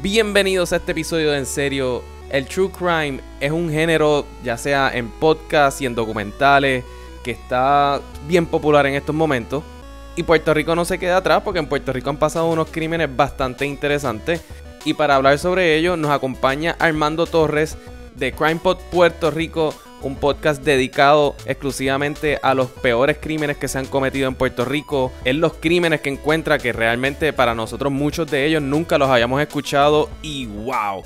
Bienvenidos a este episodio de En Serio. El True Crime es un género, ya sea en podcast y en documentales, que está bien popular en estos momentos. Y Puerto Rico no se queda atrás porque en Puerto Rico han pasado unos crímenes bastante interesantes. Y para hablar sobre ello nos acompaña Armando Torres de CrimePod Puerto Rico un podcast dedicado exclusivamente a los peores crímenes que se han cometido en Puerto Rico. Es los crímenes que encuentra que realmente para nosotros muchos de ellos nunca los habíamos escuchado y wow,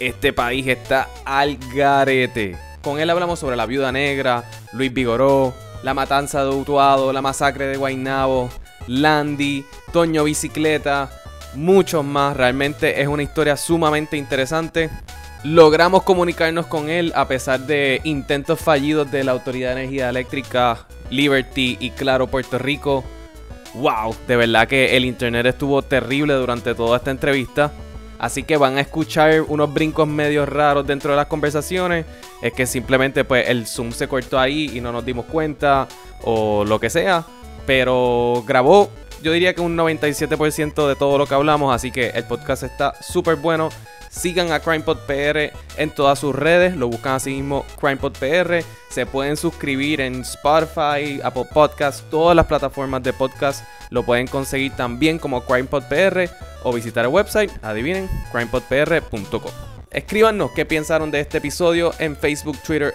este país está al garete. Con él hablamos sobre la viuda negra, Luis Vigoró, la matanza de Utuado, la masacre de Guaynabo, Landy, Toño Bicicleta, muchos más. Realmente es una historia sumamente interesante. Logramos comunicarnos con él a pesar de intentos fallidos de la Autoridad de Energía Eléctrica, Liberty y Claro Puerto Rico. Wow, de verdad que el internet estuvo terrible durante toda esta entrevista. Así que van a escuchar unos brincos medios raros dentro de las conversaciones. Es que simplemente pues el Zoom se cortó ahí y no nos dimos cuenta o lo que sea. Pero grabó, yo diría que un 97% de todo lo que hablamos. Así que el podcast está súper bueno. Sigan a CrimePod PR en todas sus redes, lo buscan así mismo CrimePod PR. Se pueden suscribir en Spotify, Apple Podcasts, todas las plataformas de podcast lo pueden conseguir también como CrimePod PR o visitar el website, adivinen, crimepodpr.com. Escríbanos qué pensaron de este episodio en Facebook, Twitter,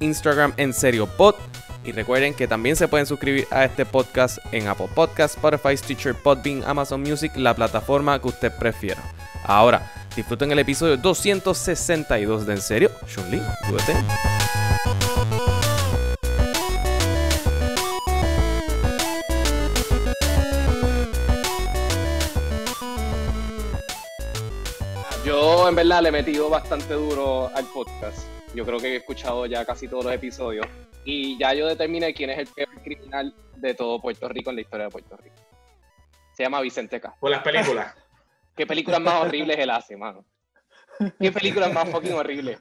Instagram en serio pod. Y recuerden que también se pueden suscribir a este podcast en Apple Podcasts, Spotify, Stitcher, Podbean, Amazon Music, la plataforma que usted prefiera. Ahora, Disfruten el episodio 262 de En Serio. Chun-Li, Yo en verdad le he metido bastante duro al podcast. Yo creo que he escuchado ya casi todos los episodios. Y ya yo determiné quién es el peor criminal de todo Puerto Rico en la historia de Puerto Rico. Se llama Vicente K. Por las películas. ¿Qué películas más horribles él hace, mano? ¿Qué películas más fucking horribles?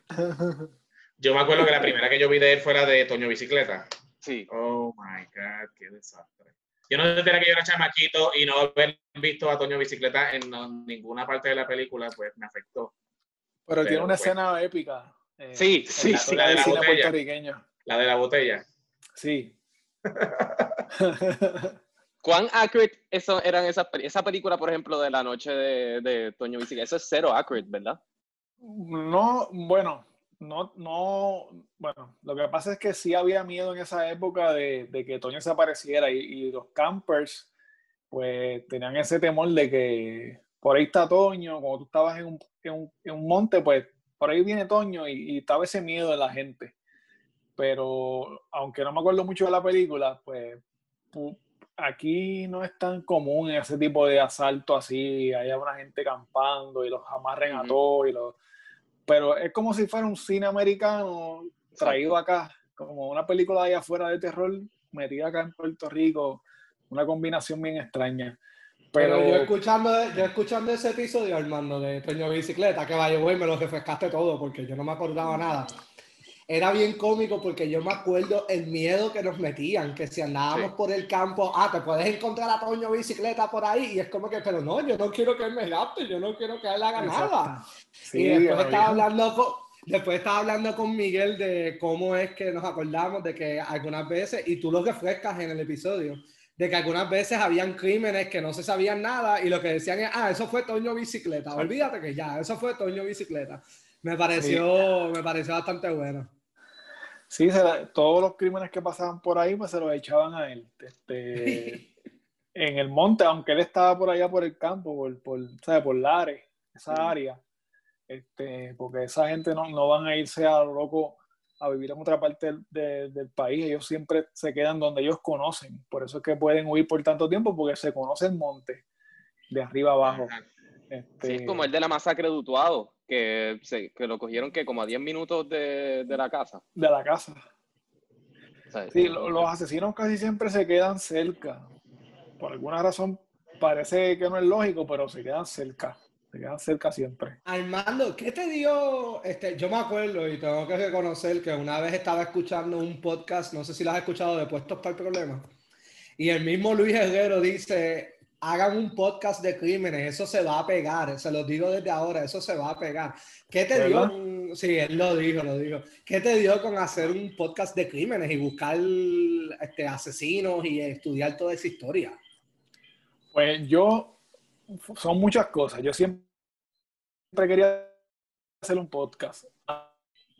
Yo me acuerdo que la primera que yo vi de él fuera de Toño Bicicleta. Sí. Oh my God, qué desastre. Yo no tenía que yo era chamaquito y no haber visto a Toño Bicicleta en ninguna parte de la película, pues me afectó. Pero, tiene una pues, escena épica. Eh, sí, sí, sí. La de la botella. La de la botella. Sí. ¿Cuán accurate eso eran esas esa película, por ejemplo, de la noche de, de Toño Bicicleta? Eso es cero accurate, ¿verdad? No, bueno, no, no, bueno, lo que pasa es que sí había miedo en esa época de, de que Toño se apareciera y, los campers, pues tenían ese temor de que por ahí está Toño, como tú estabas en un, en un, en un monte, pues por ahí viene Toño y, y, estaba ese miedo de la gente. Pero aunque no me acuerdo mucho de la película, pues aquí no es tan común ese tipo de asalto así, hay una gente campando y los amarren a todos, y los... pero es como si fuera un cine americano traído acá, como una película de allá afuera de terror metida acá en Puerto Rico, una combinación bien extraña. Pero, yo escuchando yo escuchando ese episodio, Armando, de Toño Bicicleta, que vaya, güey, me lo refrescaste todo porque yo no me acordaba nada era bien cómico porque yo me acuerdo el miedo que nos metían, que si andábamos por el campo, ah, te puedes encontrar a Toño bicicleta por ahí, y es como que, pero no, yo no quiero que él me gaste, yo no quiero que él haga nada. y después estaba, hablando con, después estaba hablando con Miguel de cómo es que nos acordamos de que algunas veces, y tú lo refrescas en el episodio, de que algunas veces habían crímenes que no se sabían nada y lo que decían es, ah, eso fue Toño Bicicleta, olvídate que ya, eso fue Toño Bicicleta. Me pareció, me pareció bastante bueno. Sí, todos los crímenes que pasaban por ahí, pues se los echaban a él. Este, en el monte, aunque él estaba por allá por el campo, por, por, ¿sabes? por Lares, esa área. Este, porque esa gente no, no van a irse a lo loco a vivir en otra parte del, del, país. Ellos siempre se quedan donde ellos conocen. Por eso es que pueden huir por tanto tiempo, porque se conoce el monte de arriba abajo. Este... Sí, es como el de la masacre de Utuado que, que lo cogieron que como a 10 minutos de, de, la casa. De la casa. sí, los asesinos casi siempre se quedan cerca. Por alguna razón parece que no es lógico, pero se quedan cerca. Se quedan cerca siempre. Armando, ¿qué te dio? Este, yo me acuerdo y tengo que reconocer que una vez estaba escuchando un podcast, no sé si lo has escuchado, de Puestos para el Problema. Y el mismo Luis Herrero dice hagan un podcast de crímenes, eso se va a pegar, se los digo desde ahora, eso se va a pegar. ¿Qué te ¿Verdad? dio? Sí, él lo dijo, lo dijo. ¿Qué te dio con hacer un podcast de crímenes y buscar este, asesinos y estudiar toda esa historia? Pues yo, son muchas cosas. Yo siempre quería hacer un podcast.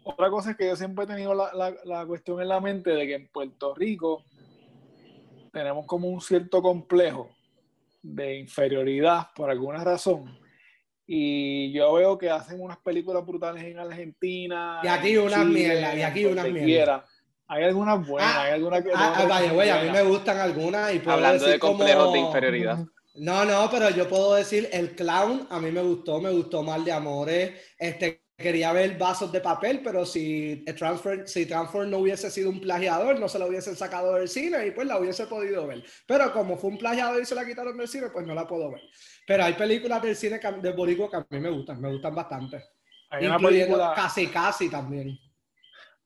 Otra cosa es que yo siempre he tenido la, la- la cuestión en la mente de que en Puerto Rico tenemos como un cierto complejo de inferioridad por alguna razón. Y yo veo que hacen unas películas brutales en Argentina. Y aquí unas Chile, mierdas, y aquí unas mierdas. quiera. Hay algunas buenas, Ah, hay algunas que... Ah, ah, vaya, güey, a mí me gustan algunas y puedo Hablando decir de complejos como- de inferioridad. No, no, pero yo puedo decir el clown a mí me gustó, me gustó mal de amores. Este quería ver vasos de papel, pero si Transfer, si Transfer no hubiese sido un plagiador, no se lo hubiesen sacado del cine y pues la hubiese podido ver. Pero como fue un plagiador y se la quitaron del cine, pues no la puedo ver. Pero hay películas del cine que- de Boricua que a mí me gustan, me gustan bastante. Hay una película... casi casi también.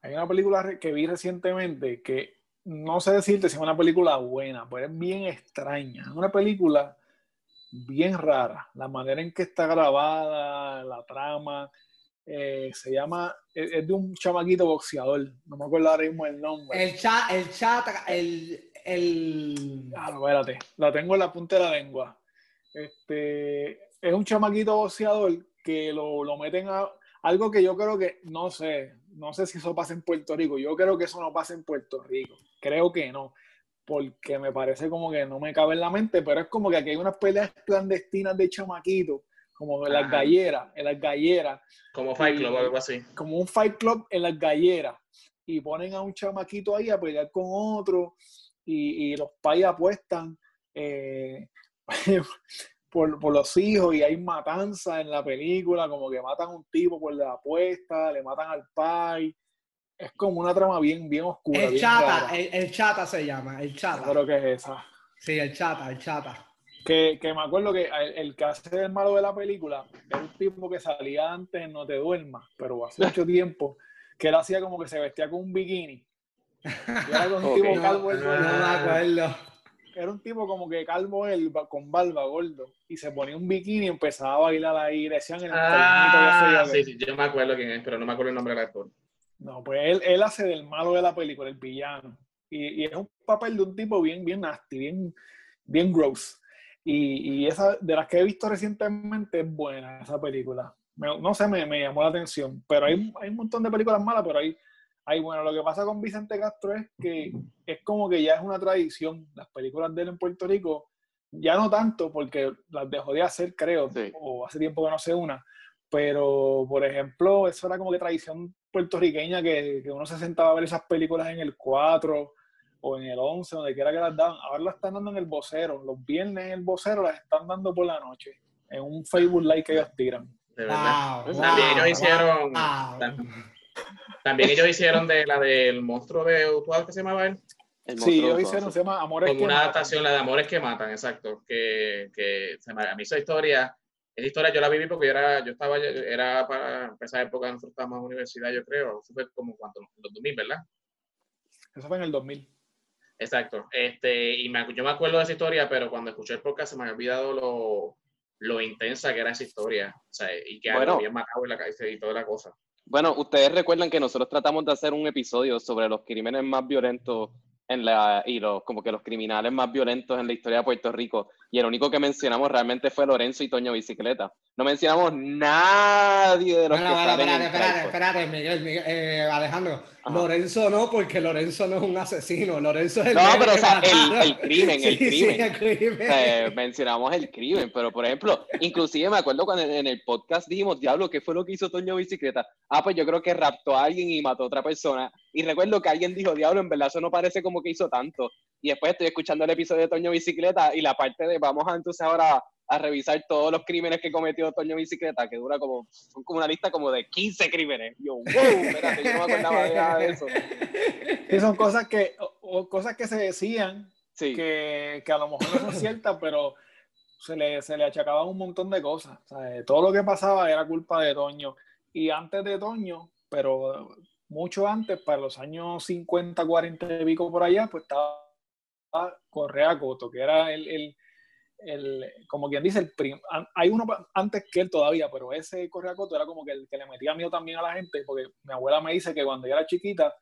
Hay una película que vi recientemente que no sé decirte si es una película buena, pero es bien extraña. Es una película bien rara. La manera en que está grabada, la trama, eh, se llama, es, es de un chamaquito boxeador. No me acuerdo ahora mismo el nombre. El chat, el chat, el, el... Ah, espérate, la tengo en la punta de la lengua. Este, es un chamaquito boxeador que lo, lo meten a algo que yo creo que, no sé, no sé si eso pasa en Puerto Rico. Yo creo que eso no pasa en Puerto Rico. Creo que no, porque me parece como que no me cabe en la mente, pero es como que aquí hay unas peleas clandestinas de chamaquitos, como en las Ajá. galleras, en las galleras Como Fight Club o algo así. como un fight club en las galleras y ponen a un chamaquito ahí a pelear con otro y, y los pais apuestan eh, por, por los hijos y hay matanza en la película, como que matan a un tipo por la apuesta, le matan al pai. Es como una trama bien, bien oscura. El bien chata, el, el chata se llama, el Yo chata. creo que es esa. Sí, el chata, el chata. Que, que me acuerdo que el, el que hace el malo de la película era un tipo que salía antes en No Te Duermas, pero hace mucho tiempo, que él hacía como que se vestía con un bikini. Y era un tipo No, calvo, él, no me acuerdo. era un tipo como que calvo él, con barba, gordo, y se ponía un bikini y empezaba a bailar ahí, le decían el Ah, sí, sí, yo me acuerdo quién es, pero no me acuerdo el nombre del actor. No, pues él, él hace del malo de la película, el villano. Y, y es un papel de un tipo bien, bien nasty, bien, bien gross. Y, y esa, de las que he visto recientemente, es buena esa película. Me- no sé, me, me llamó la atención. Pero hay, hay un montón de películas malas, pero hay, hay, bueno, lo que pasa con Vicente Castro es que es como que ya es una tradición. Las películas de él en Puerto Rico, ya no tanto, porque las dejó de hacer, creo, Sí. o hace tiempo que no sé una. Pero, por ejemplo, eso era como que tradición puertorriqueña que, que uno se sentaba a ver esas películas en el 4 o en el 11, donde quiera que las daban. Ahora las están dando en el vocero. Los viernes en el vocero las están dando por la noche, en un Facebook Live que ellos tiran. De verdad. Wow, También wow, ellos hicieron. wow. También ellos hicieron de la del monstruo de Utuado que se llamaba él. El Sí, ellos hicieron, se llama Amores Como que una Matan. adaptación, la de Amores que Matan, exacto. Que, que se me, a mí esa historia, esa historia yo la viví porque yo era, yo estaba, era para, para esa época nosotros estábamos en la universidad, yo creo. Eso fue como cuando, en los 2000, ¿verdad? Eso fue en el 2000. Exacto. Este, y me, yo me acuerdo de esa historia, pero cuando escuché el podcast se me había olvidado lo, lo intensa que era esa historia. O sea, y que Bueno. habían matado en la y toda la cosa. Bueno, ustedes recuerdan que nosotros tratamos de hacer un episodio sobre los crímenes más violentos en la, y los, como que los criminales más violentos en la historia de Puerto Rico. Y el único que mencionamos realmente fue Lorenzo y Toño Bicicleta. No mencionamos nadie de los Bueno, que bueno, salen espérate, en espérate, Crypto. espérate, Miguel, Miguel, eh, Alejandro. Ajá. Lorenzo no, porque Lorenzo no es un asesino. Lorenzo es el No, pero o sea, el, crimen, el Sí, sí, crimen. el crimen. O sea, mencionamos el crimen, pero por ejemplo, inclusive me acuerdo cuando en el podcast dijimos, diablo, ¿qué fue lo que hizo Toño Bicicleta? Ah, pues yo creo que raptó a alguien y mató a otra persona. Y recuerdo que alguien dijo, diablo, en verdad eso no parece como que hizo tanto. Y después estoy escuchando el episodio de Toño Bicicleta y la parte de vamos a entonces ahora a revisar todos los crímenes que cometió Toño Bicicleta, que dura como, son como una lista como de 15 crímenes. Yo, wow, espérate, yo no me acordaba de nada de eso. Sí, son cosas que, o- cosas que se decían Sí, que, que a lo mejor no son ciertas, pero se le, se le achacaban un montón de cosas. O sea, eh, todo lo que pasaba era culpa de Toño. Y antes de Toño, pero mucho antes, para los años 50, 40 y pico por allá, pues estaba Correa Coto, que era el, el, el, como quien dice, el prim, hay uno antes que él todavía, pero ese correacoto era como que el que le metía miedo también a la gente, porque mi abuela me dice que cuando yo era chiquita,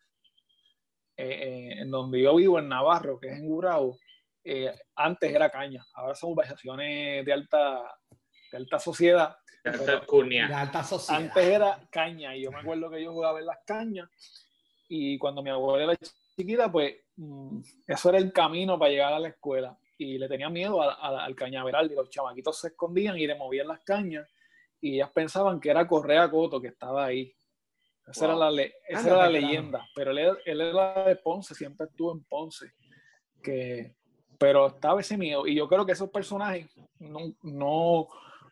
eh, en donde yo vivo, en Navarro, que es en Gurao, antes era caña, ahora son urbanizaciones de alta, de alta sociedad. De alta, alta sociedad. Antes era caña, y yo me acuerdo que yo jugaba en las cañas, y cuando mi abuela era chiquita, pues mm, eso era el camino para llegar a la escuela. Y le tenía miedo al cañaveral, y los chamaquitos se escondían y le movían las cañas, y ellas pensaban que era Correa Coto que estaba ahí. Esa era la, esa era la leyenda. Pero él, él, era de Ponce, siempre estuvo en Ponce. Que, pero estaba ese miedo. Y yo creo que esos personajes no, no,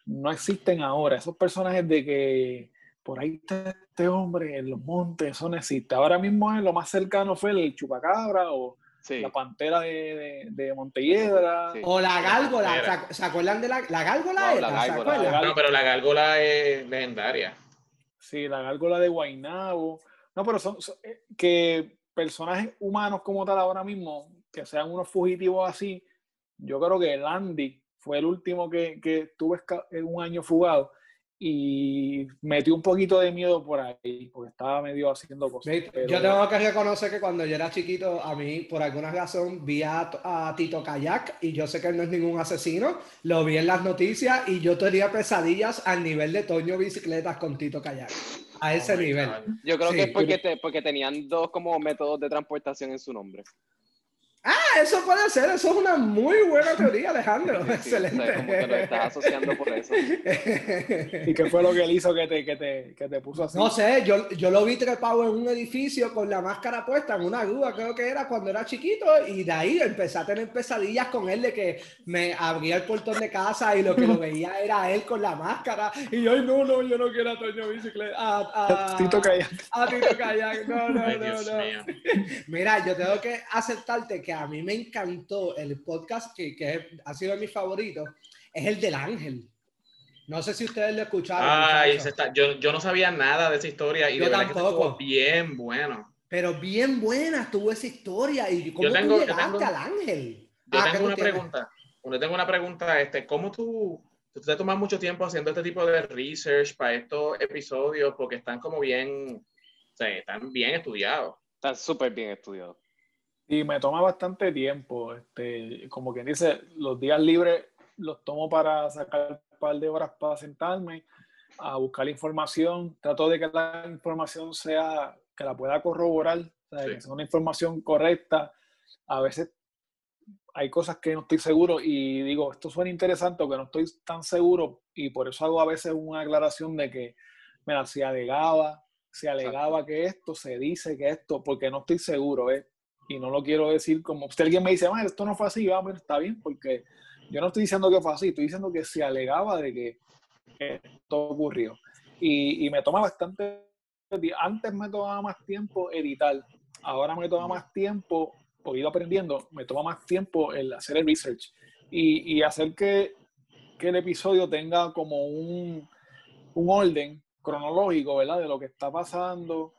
no existen ahora. Esos personajes de que por ahí está este hombre en los montes, eso no existe. Ahora mismo lo más cercano fue el chupacabra o la pantera de, de, Montelledra. O la gárgola. ¿Se acuerdan de la, la gárgola? No, la no, pero la gárgola es legendaria. Sí, la gárgola de Guainabo. No, pero son, eh, que personajes humanos como tal ahora mismo, que sean unos fugitivos así, yo creo que el Andy fue el último que, que estuvo un año fugado y metí un poquito de miedo por ahí, porque estaba medio haciendo cosas. Yo tengo que reconocer que cuando yo era chiquito, a mí, por alguna razón, vi a, Tito Kayak y yo sé que él no es ningún asesino, lo vi en las noticias y yo tenía pesadillas al nivel de Toño Bicicletas con Tito Kayak. A ese oh nivel. Yo creo que es porque, porque tenían dos como métodos de transportación en su nombre. Ah, eso puede ser, eso es una muy buena teoría, Alejandro. Excelente. como que lo estás asociando por eso. ¿Y qué fue lo que él hizo que te, que te, que te puso así? No sé, yo, yo lo vi trepado en un edificio con la máscara puesta, en una grúa, creo que era cuando era chiquito, y de ahí empecé a tener pesadillas con él de que me abría el portón de casa y lo que lo veía era él con la máscara. Y yo, no, no, yo no quiero a Toño Bicicleta. A, a, Tito Kayak. A Tito Kayak. No, no, no, no. Mira, yo tengo que aceptarte que a mí me encantó el podcast que, que ha sido mi favorito, es el del ángel. No sé si ustedes lo escucharon. Ay, yo, yo, no sabía nada de esa historia y de verdad que estuvo bien bueno. Pero bien buena estuvo esa historia. ¿Y cómo yo tengo, tú llegaste al ángel? Yo ah, tengo una pregunta. Yo tengo una pregunta. Este, ¿Cómo tú, tú te tomas mucho tiempo haciendo este tipo de research para estos episodios? Porque están como bien, o sea, están bien estudiados. Están súper bien estudiados. Y me toma bastante tiempo. Este, como quien dice, los días libres los tomo para sacar un par de horas para sentarme a buscar información. Trato de que la información sea, que la pueda corroborar, que sea una información correcta. A veces hay cosas que no estoy seguro y digo, esto suena interesante o que no estoy tan seguro y por eso hago a veces una aclaración de que, mira, se alegaba, se alegaba que esto, se dice que esto, porque no estoy seguro, ¿eh? Y no lo quiero decir como si alguien me dice, esto no fue así, vamos, está bien, porque yo no estoy diciendo que fue así, estoy diciendo que se alegaba de que esto ocurrió. Y, y me toma bastante, antes me tomaba más tiempo editar, ahora me toma más tiempo, he ido aprendiendo, me toma más tiempo el hacer el research y, y hacer que, que, el episodio tenga como un, un orden cronológico, ¿verdad? De lo que está pasando,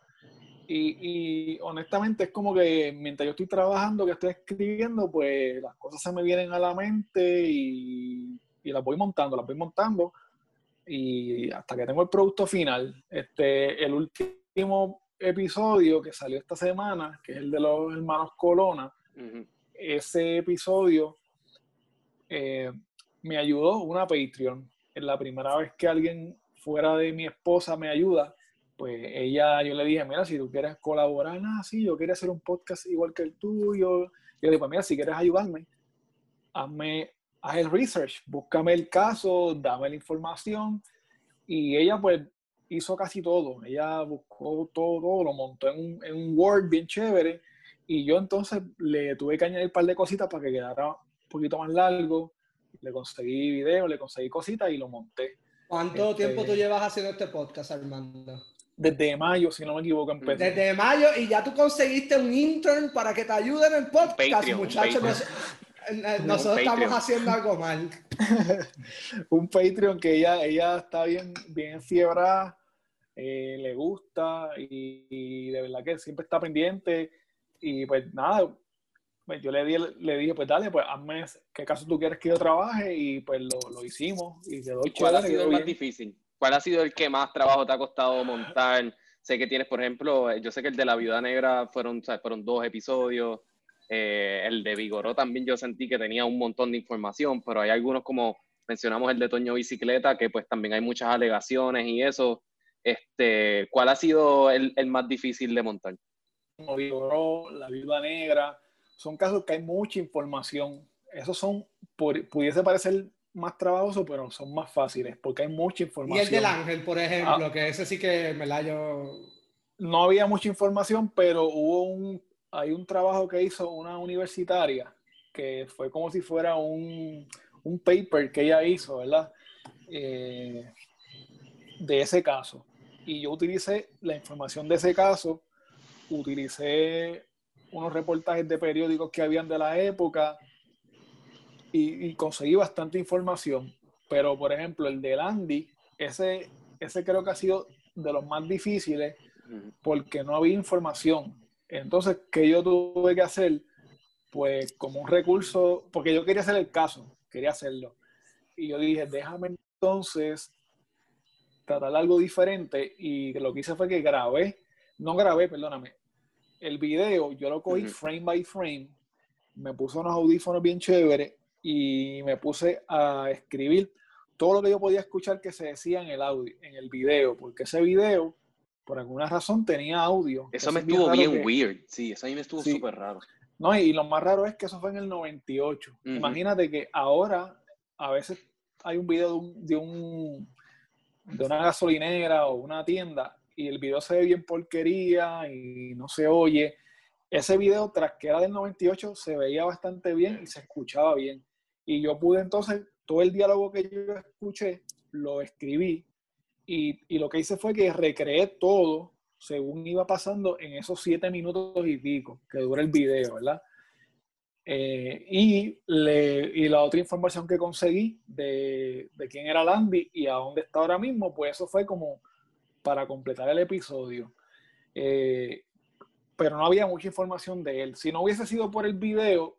y, honestamente es como que mientras yo estoy trabajando, que estoy escribiendo, pues las cosas se me vienen a la mente y, y las voy montando, las voy montando y hasta que tengo el producto final. Este, el último episodio que salió esta semana, que es el de los hermanos Colona, ese episodio eh, me ayudó una Patreon. Es la primera vez que alguien fuera de mi esposa me ayuda pues ella, yo le dije, mira, si tú quieres colaborar, ah, sí, yo quiero hacer un podcast igual que el tuyo. Y yo le dije, pues mira, si quieres ayudarme, hazme, haz el research, búscame el caso, dame la información. Y ella pues hizo casi todo. Ella buscó todo, lo montó en un, en un Word bien chévere. Y yo entonces le tuve que añadir un par de cositas para que quedara un poquito más largo. Le conseguí video, le conseguí cositas y lo monté. ¿Cuánto este, tiempo tú llevas haciendo este podcast, Armando? Desde mayo, si no me equivoco, empecé. Desde mayo y ya tú conseguiste un intern para que te ayude en el podcast, muchachos. nosotros estamos haciendo algo mal. un Patreon que ella, ella está bien, bien fiebrada, eh, le gusta y, de verdad que siempre está pendiente. Y pues nada, pues, yo le, di, le dije, pues dale, pues hazme qué caso tú quieres que yo trabaje y pues lo, lo hicimos y quedó ¿Cuál ha sido el más difícil? ¿Cuál ha sido el que más trabajo te ha costado montar? Sé que tienes, por ejemplo, eh, yo sé que el de la Viuda Negra fueron, o sea, fueron dos episodios. Eh, el de Vigoró también yo sentí que tenía un montón de información, pero hay algunos como mencionamos el de Toño Bicicleta, que pues también hay muchas alegaciones y eso. Este, ¿Cuál ha sido el, el más difícil de montar? Vigoró, la viuda negra, son casos que hay mucha información. Esos son, por- pudiese parecer más trabajosos, pero son más fáciles porque hay mucha Y información. el del ángel, por ejemplo, Ah. que ese sí que me la yo. No había mucha información, pero hubo un, hay un trabajo que hizo una universitaria que fue como si fuera un, un paper que ella hizo, ¿verdad? Eh, de ese caso. Y yo utilicé la información de ese caso, utilicé unos reportajes de periódicos que habían de la época y, y conseguí bastante información. Pero, por ejemplo, el del Andy, ese, ese creo que ha sido de los más difíciles porque no había información. Entonces, ¿qué yo tuve que hacer? Pues como un recurso, porque yo quería hacer el caso, quería hacerlo. Y yo dije, déjame entonces tratar algo diferente. Y lo que hice fue que grabé, no grabé, perdóname, el video, yo lo cogí frame by frame, me puse unos audífonos bien chéveres y me puse a escribir todo lo que yo podía escuchar que se decía en el audio, en el video, porque ese video, por alguna razón, tenía audio. Eso me bien estuvo bien que- weird. Sí, eso a mí me estuvo Sí. súper raro. no, y lo más raro es que eso fue en el 98. Ujú. Imagínate que ahora a veces hay un video de, un, de, un- de una gasolinera o una tienda y el video se ve bien porquería y no se oye. Ese video, tras que era del 98, se veía bastante bien y se escuchaba bien. Y yo pude entonces, todo el diálogo que yo escuché, lo escribí y, y lo que hice fue que recreé todo según iba pasando en esos siete minutos y pico que dura el video, ¿verdad? Eh, y, le- y la otra información que conseguí de, de quién era Landy y a dónde está ahora mismo, pues eso fue como para completar el episodio. Eh, pero no había mucha información de él. Si no hubiese sido por el video,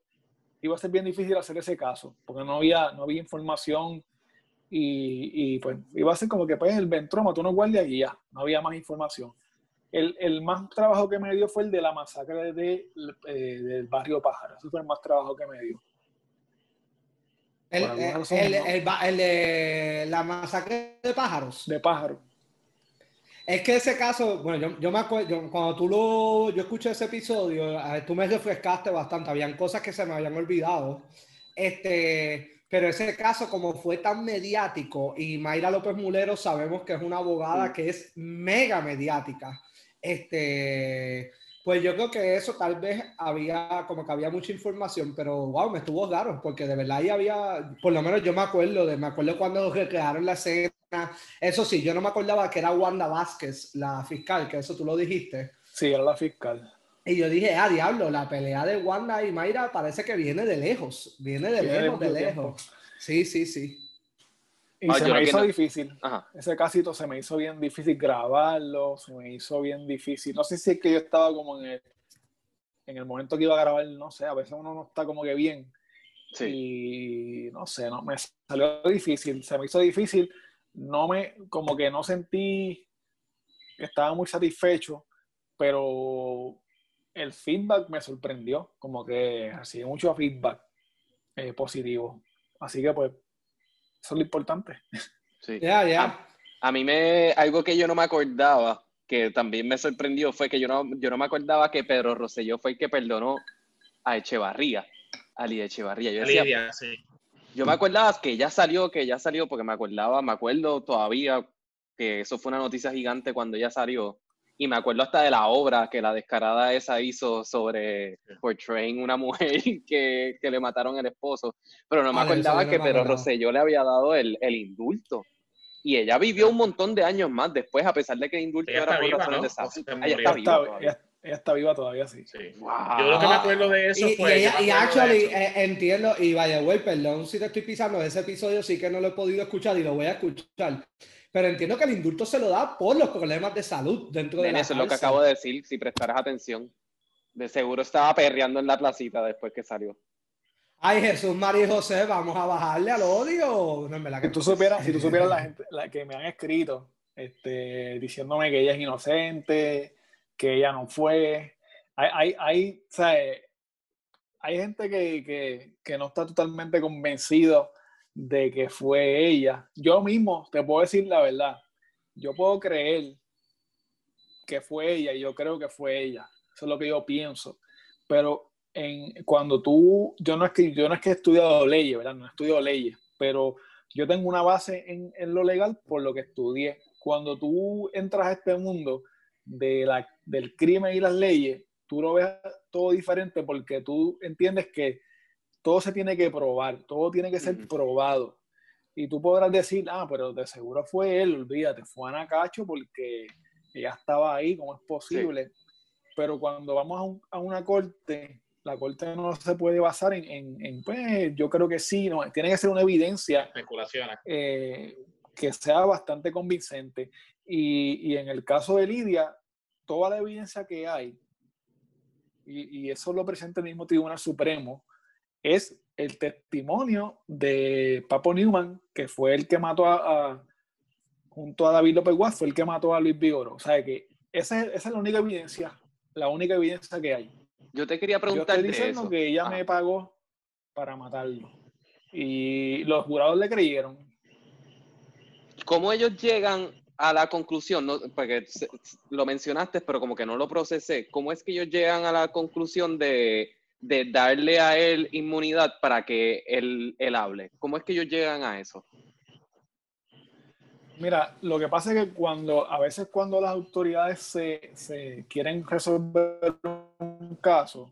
iba a ser bien difícil hacer ese caso, porque no había, no había información y, y, pues iba a ser como que pues el ventroma, tú no guardias y ya, no había más información. El, el más trabajo que me dio fue el de la masacre de, eh, del barrio Pájaro. Ese fue el más trabajo que me dio. El, el- razón, el- no. el de la masacre de pájaros. De Pájaro. Es que ese caso, bueno, yo, yo me acuerdo, yo- cuando tú lo, yo escuché ese episodio, tú me refrescaste bastante, habían cosas que se me habían olvidado, este, pero ese caso como fue tan mediático y Mayra López Mulero sabemos que es una abogada Mm. que es mega mediática, este, pues yo creo que eso tal vez había, como que había mucha información, pero wow, me estuvo raro, porque de verdad ahí había, por lo menos yo me acuerdo de, me acuerdo cuando recrearon la escena, eso sí, yo no me acordaba que era Wanda Vázquez, la fiscal, que eso tú lo dijiste. Sí, era la fiscal. Y yo dije, ah, diablo, la pelea de Wanda y Mayra parece que viene de lejos, viene de Viene lejos, de, lejos. Sí, sí, sí. Y Ah, se me hizo no- difícil. Ajá. Ese casito se me hizo bien difícil grabarlo, se me hizo bien difícil. No sé si es que yo estaba como en el, en el momento que iba a grabar, no sé, a veces uno no está como que bien. Sí. Y no sé, no, me salió difícil, se me hizo difícil. No me, como que no sentí estaba muy satisfecho, pero el feedback me sorprendió, como que recibí mucho feedback eh, positivo. Así que pues, eso es lo importante. sí. Ya, ya. Ah, A mí me, algo que yo no me acordaba, que también me sorprendió, fue que yo no, yo no me acordaba que Pedro Rosselló fue el que perdonó a Echevarría, a Lidia Echevarría. Yo decía, Lidia, sí. yo me acordaba que ya salió, que ya salió, porque me acordaba, me acuerdo todavía que eso fue una noticia gigante cuando ya salió. Y me acuerdo hasta de la obra que la descarada esa hizo sobre portraying una mujer que, que le mataron el esposo. Pero no me Ah, acordaba no que Pedro. Rosselló le había dado el, el indulto. Y ella vivió un montón de años más después, a pesar de que el indulto Ella era por razones ¿no? de está viva está, ella- ella está viva todavía, sí. sí. Wow. Yo lo que me acuerdo de eso y, fue. y, ella- actually, eh, entiendo, y vaya, güey, perdón si te estoy pisando, ese episodio sí que no lo he podido escuchar y lo voy a escuchar. Pero entiendo que el indulto se lo da por los problemas de salud dentro de la eso es lo que acabo de decir, si prestaras atención. De seguro estaba perreando en la placita después que salió. Ay, Jesús, María y José, vamos a bajarle al odio. No, en verdad que Si tú supieras, si tú supieras la gente la que me han escrito este, diciéndome que ella es inocente, que ella no fue. Hay, hay, hay, sea, hay gente que, que, que no está totalmente convencido de que fue ella. Yo mismo te puedo decir la verdad. Yo puedo creer que fue ella y yo creo que fue ella. Eso es lo que yo pienso. Pero en, cuando tú, yo no, es que, yo no es que he estudiado leyes, ¿verdad? No he estudiado leyes, pero yo tengo una base en, en lo legal por lo que estudié. Cuando tú entras a este mundo de la, del crimen y las leyes, tú lo ves todo diferente porque tú entiendes que todo se tiene que probar, todo tiene que ser probado. Y tú podrás decir, ah, pero de seguro fue él, olvídate, fue Ana Cacho porque ella estaba ahí, ¿cómo es posible? Pero cuando vamos a, un- a una corte, la corte no se puede basar en, en- en, pues, yo creo que sí, no, tiene que ser una evidencia Especulaciones. eh, que sea bastante convincente. Y, y en el caso de Lidia, toda la evidencia que hay, y, y eso lo presenta el mismo Tribunal Supremo, es el testimonio de Papo Newman, que fue el que mató a, a- junto a David López Guas, fue el que mató a Luis Vigoro. O sea que esa, es- esa es la única evidencia, la única evidencia que hay. Yo te quería Yo preguntar estoy diciendo eso. que ella Ah, me pagó para matarlo. Y los jurados le creyeron. ¿Cómo ellos llegan a la conclusión? No, porque lo mencionaste, pero como que no lo procesé. ¿Cómo es que ellos llegan a la conclusión de, de darle a él inmunidad para que él, él hable? ¿Cómo es que ellos llegan a eso? Mira, lo que pasa es que cuando, a veces cuando las autoridades se, se quieren resolver un caso,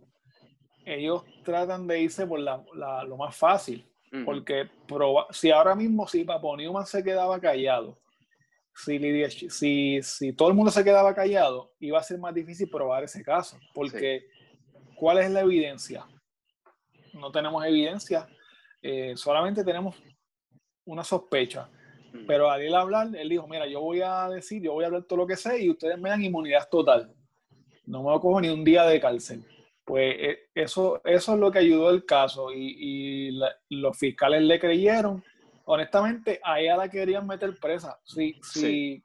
ellos tratan de irse por la- la- lo más fácil. Porque proba- si ahora mismo, si Papo Newman se quedaba callado, si, si, si todo el mundo se quedaba callado, iba a ser más difícil probar ese caso. Porque, ¿cuál es la evidencia? No tenemos evidencia, eh, solamente tenemos una sospecha. Ujú. Pero al él hablar, él dijo, mira, yo voy a decir, yo voy a hablar todo lo que sé y ustedes me dan inmunidad total. No me cojo ni un día de cárcel. Pues eh, eso, eso es lo que ayudó el caso y, y la- los fiscales le creyeron. Honestamente, a ella la querían meter presa. Si, si Sí.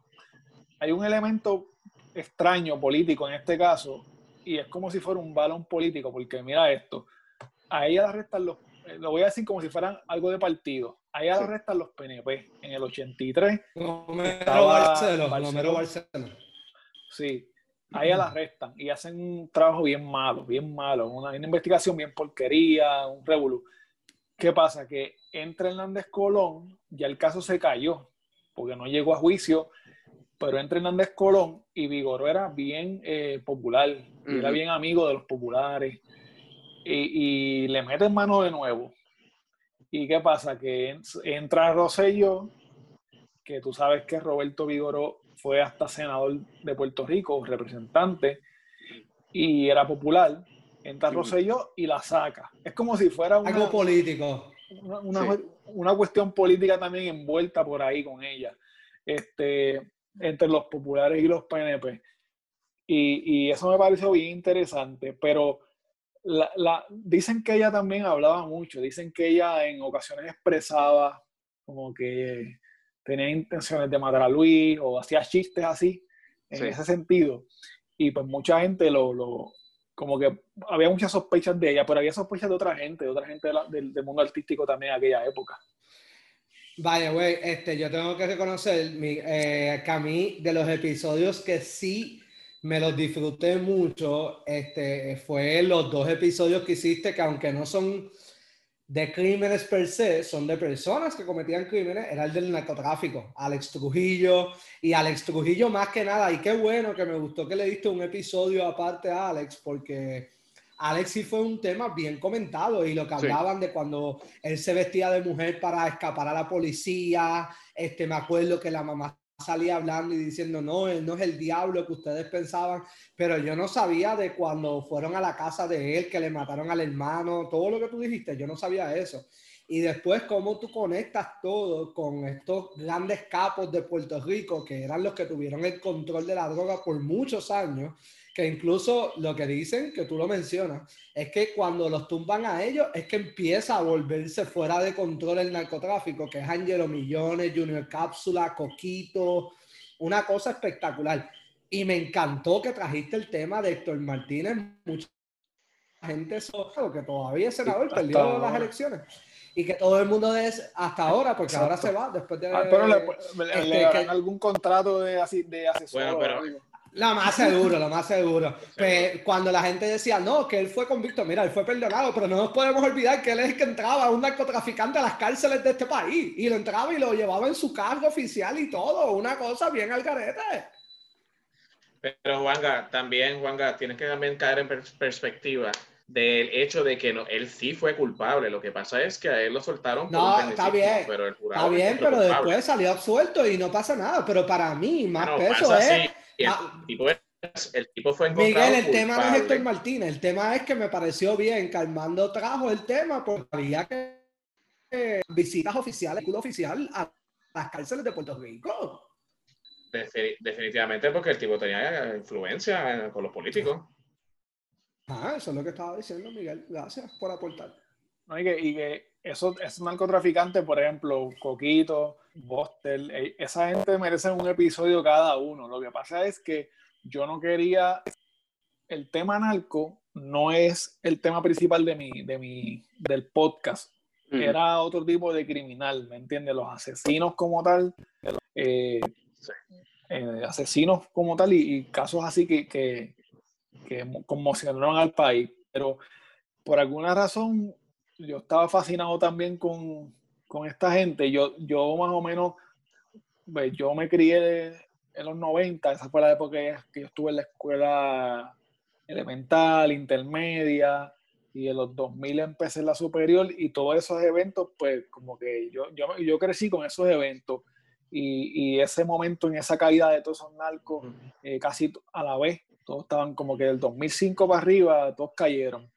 hay un elemento extraño político en este caso y es como si fuera un balón político, porque mira esto, a ella la arrestan los, eh, lo voy a decir como si fueran algo de partido, a ella la Sí. arrestan los PNP en el 83 Romero Barceló. Romero Barceló. Sí, a ella la arrestan y hacen un trabajo bien malo, bien malo, una, una investigación bien porquería, un revolú. ¿Qué pasa? Que entra Hernández Colón, ya el caso se cayó, porque no llegó a juicio, pero entra Hernández Colón y Vigoró era bien eh, popular, era bien amigo de los populares, y, y le meten mano de nuevo. ¿Y qué pasa? Que en- entra Rosselló, que tú sabes que Roberto Vigoró fue hasta senador de Puerto Rico, representante, y era popular. Entra. Rosselló y la saca. Es como si fuera una, Algo político. una, una- Sí. una cuestión política también envuelta por ahí con ella, este, entre los populares y los PNP. Y, y eso me pareció bien interesante, pero la, la- dicen que ella también hablaba mucho, dicen que ella en ocasiones expresaba como que tenía intenciones de matar a Luis o hacía chistes así, en Sí. ese sentido. Y pues mucha gente lo, lo- como que había muchas sospechas de ella, pero había sospechas de otra gente, de otra gente de la- del, del mundo artístico también en aquella época. Vaya, güey, este, yo tengo que reconocer mi- eh, que a mí de los episodios que sí me los disfruté mucho, este, fue los dos episodios que hiciste que aunque no son de crímenes per se, son de personas que cometían crímenes, era el del narcotráfico, Alex Trujillo, y Alex Trujillo más que nada, y qué bueno que me gustó que le diste un episodio aparte a Alex, porque Alex sí fue un tema bien comentado, y lo que Sí. hablaban de cuando él se vestía de mujer para escapar a la policía, este, me acuerdo que la mamá salía hablando y diciendo, no, él no es el diablo que ustedes pensaban, pero yo no sabía de cuando fueron a la casa de él, que le mataron al hermano, todo lo que tú dijiste, yo no sabía eso. y después cómo tú conectas todo con estos grandes capos de Puerto Rico, que eran los que tuvieron el control de la droga por muchos años, que incluso lo que dicen, que tú lo mencionas, es que cuando los tumban a ellos es que empieza a volverse fuera de control el narcotráfico, que es Angelo Millones, Junior Cápsula, Coquito, una cosa espectacular. Y me encantó que trajiste el tema de Héctor Martínez. Mucha gente, que todavía es senador, perdió las elecciones y que todo el mundo es hasta ahora, porque ahora se va después de. Ah, pero le, le, este, algún contrato de, de asesor. pero, lo más seguro, lo más seguro. Pues, cuando la gente decía, no, que él fue convicto, mira, él fue perdonado, pero no nos podemos olvidar que él es el que entraba, un narcotraficante a las cárceles de este país, y lo entraba y lo llevaba en su cargo oficial y todo, una cosa bien al garete. Pero Juanga, también, Juanga, tienes que también caer en perspectiva del hecho de que no, él sí fue culpable. Lo que pasa es que a él lo soltaron. No, está bien. Pero el está bien, pero después salió absuelto y no pasa nada. Pero para mí, más peso es. El, tipo el, tipo fue Miguel, el tema no es Héctor Martínez. El tema es que me pareció bien que Armando trajo el tema porque había que eh, visitas oficiales, oficial a las cárceles de Puerto Rico. Definitivamente porque el tipo tenía influencia con los políticos. Ah, eso es lo que estaba diciendo Miguel. Gracias por aportar. y, que, y que eso, esos narcotraficantes, por ejemplo, Coquito, Bostel, eh, esa gente merece un episodio cada uno. Lo que pasa es que yo no quería. El tema narco no es el tema principal de mi, de mi, del podcast. Era otro tipo de criminal, ¿me entiendes? Los asesinos como tal, eh, eh, asesinos como tal y, casos así que, que, que conmocionaron al país. Pero por alguna razón yo estaba fascinado también con, con esta gente. Yo, yo más o menos, pues, yo me crié en los 90, esa fue la época que yo estuve en la escuela elemental, intermedia, y en los 2000 empecé en la superior y todos esos eventos, pues como que yo, yo, yo crecí con esos eventos y, y, ese momento en esa caída de todos esos narcos, eh, casi a la vez, todos estaban como que del 2005 para arriba, todos cayeron.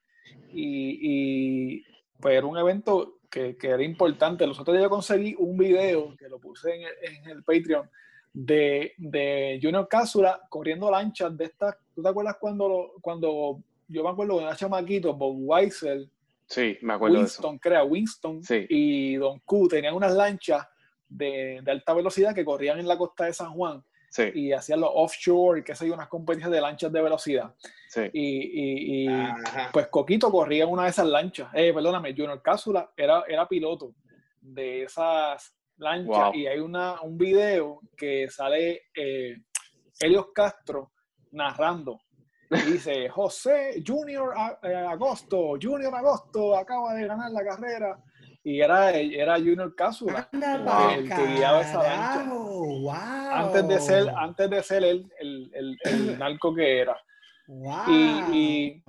Y, y pues era un evento que, que, era importante. Los otros días conseguí un video que lo puse en el, en el Patreon de, de, Junior Cápsula corriendo lanchas de estas. ¿Tú te acuerdas cuando, cuando yo me acuerdo de una chamaquito, Bob Weisel, sí, me acuerdo Winston, crea Winston y Don Q tenían unas lanchas de, de, alta velocidad que corrían en la costa de San Juan y hacían los offshore y qué sé yo, unas competencias de lanchas de velocidad. Y, y, pues Coquito corría en una de esas lanchas. Eh, perdóname, Junior Cápsula era, era piloto de esas lanchas y hay una, un video que sale eh, Helios Castro narrando. Y dice, José Junior eh, Agosto, Junior Agosto acaba de ganar la carrera y era, era Junior Cápsula el que guiaba esa lancha. Antes de ser, antes de ser el, el, el, el narco que era. Wow. Y,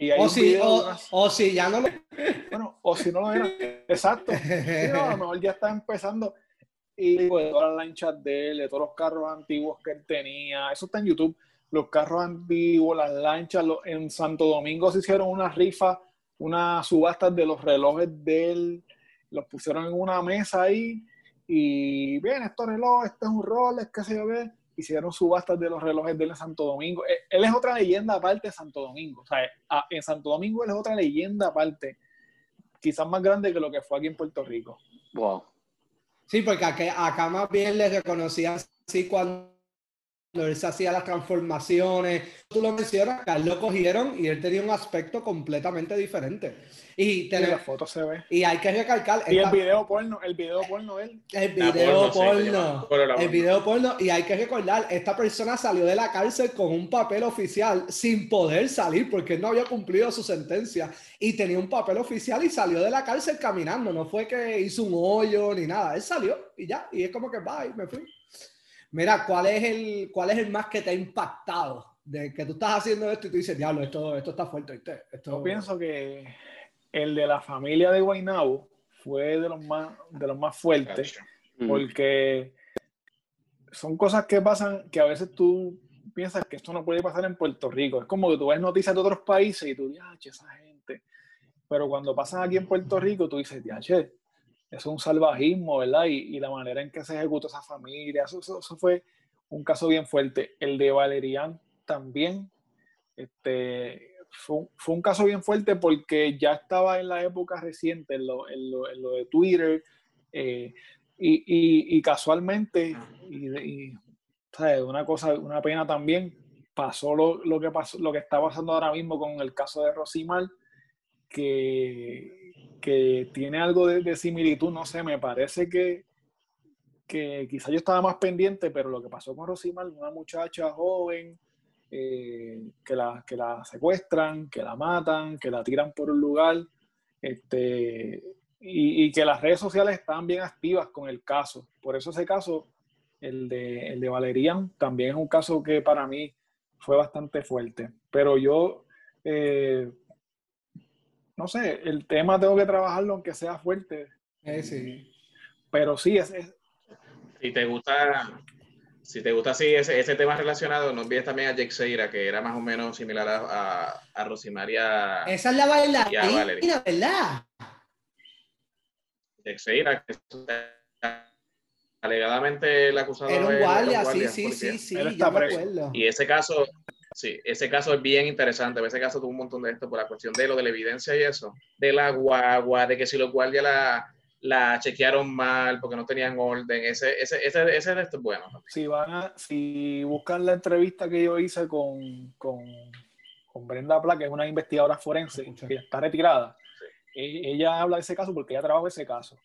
y, o, si, o, si ya no lo... Bueno, o si no lo era. Exacto. a lo mejor ya está empezando. Y pues, todas las lanchas de él, de todos los carros antiguos que él tenía. Eso está en YouTube. Los carros antiguos, las lanchas. en Santo Domingo se hicieron una rifa, unas subastas de los relojes de él los pusieron en una mesa ahí y bien, estos relojes, este es un Rolex, qué sé yo qué, hicieron subastas de los relojes de él en Santo Domingo. Eh, él es otra leyenda aparte de Santo Domingo, o sea, en Santo Domingo él es otra leyenda aparte, quizás más grande que lo que fue aquí en Puerto Rico. Wow. Sí, porque acá, acá más bien le reconocían así cuando él se hacía las transformaciones. Tú lo mencionas, acá lo cogieron y él tenía un aspecto completamente diferente. Y, la foto se ve. Y hay que recalcar. Y el video porno, el video porno él. El video porno. el video porno. Y hay que recordar, esta persona salió de la cárcel con un papel oficial sin poder salir porque él no había cumplido su sentencia. Y tenía un papel oficial y salió de la cárcel caminando. No fue que hizo un hoyo ni nada. Él salió y ya. Y es como que, bye, me fui. Mira, ¿cuál es el, cuál es el más que te ha impactado? De que tú estás haciendo esto y tú dices, diablo, esto, esto está fuerte. Esto... Yo pienso que el de la familia de Guaynabo fue de los más, de los más fuertes, mm. porque son cosas que pasan que a veces tú piensas que esto no puede pasar en Puerto Rico. Es como que tú ves noticias de otros países y tú dices, esa gente. Pero cuando pasan aquí en Puerto Rico, tú dices, che, es un salvajismo, ¿verdad? Y, la manera en que se ejecutó esa familia, eso, eso, fue un caso bien fuerte. El de Valerian también, este, fue, un caso bien fuerte porque ya estaba en la época reciente, en lo, lo, lo de Twitter, eh, y, y, casualmente, y, una cosa, una pena también, pasó lo, lo, que pasó, lo que está pasando ahora mismo con el caso de Rosimar, que que tiene algo de, similitud, no sé, me parece que, que quizá yo estaba más pendiente, pero lo que pasó con Rosimar, una muchacha joven, eh, que, la, que la secuestran, que la matan, que la tiran por un lugar, este, y, que las redes sociales están bien activas con el caso. Por eso ese caso, el de, el de Valerian, también es un caso que para mí fue bastante fuerte. Pero yo, eh, no sé, el tema tengo que trabajarlo aunque sea fuerte. Eh, sí. Pero sí, es, Si te gusta, si te gusta así ese, ese, tema relacionado, no olvides también a Jake Seira, que era más o menos similar a, a, a Rosimaria. Esa es la bailarina, ¿verdad? Jake Seira, que alegadamente el acusado era un guardia, sí, sí, sí, sí, yo me acuerdo. Y ese caso, Sí, ese caso es bien interesante. Ese caso tuvo un montón de esto por la cuestión de lo de la evidencia y eso, de la guagua, de que si los guardias la, la chequearon mal porque no tenían orden. Ese, ese, ese, ese de esto es bueno. Si, van si buscan la entrevista que yo hice con, con, con Brenda Pla, que es una investigadora forense, que está retirada, e, ella habla de ese caso porque ella trabaja ese caso.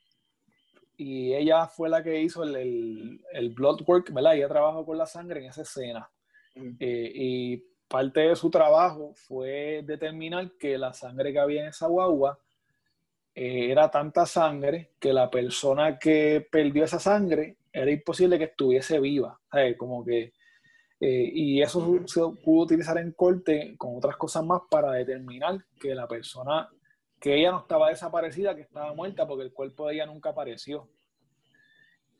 Y ella fue la que hizo el, el, el blood work, ¿verdad? Ella trabajó con la sangre en esa escena. Eh, y parte de su trabajo fue determinar que la sangre que había en esa guagua eh, era tanta sangre que la persona que perdió esa sangre era imposible que estuviese viva. Como que, eh, y eso se pudo utilizar en corte con otras cosas más para determinar que la persona, que ella no estaba desaparecida, que estaba muerta porque el cuerpo de ella nunca apareció.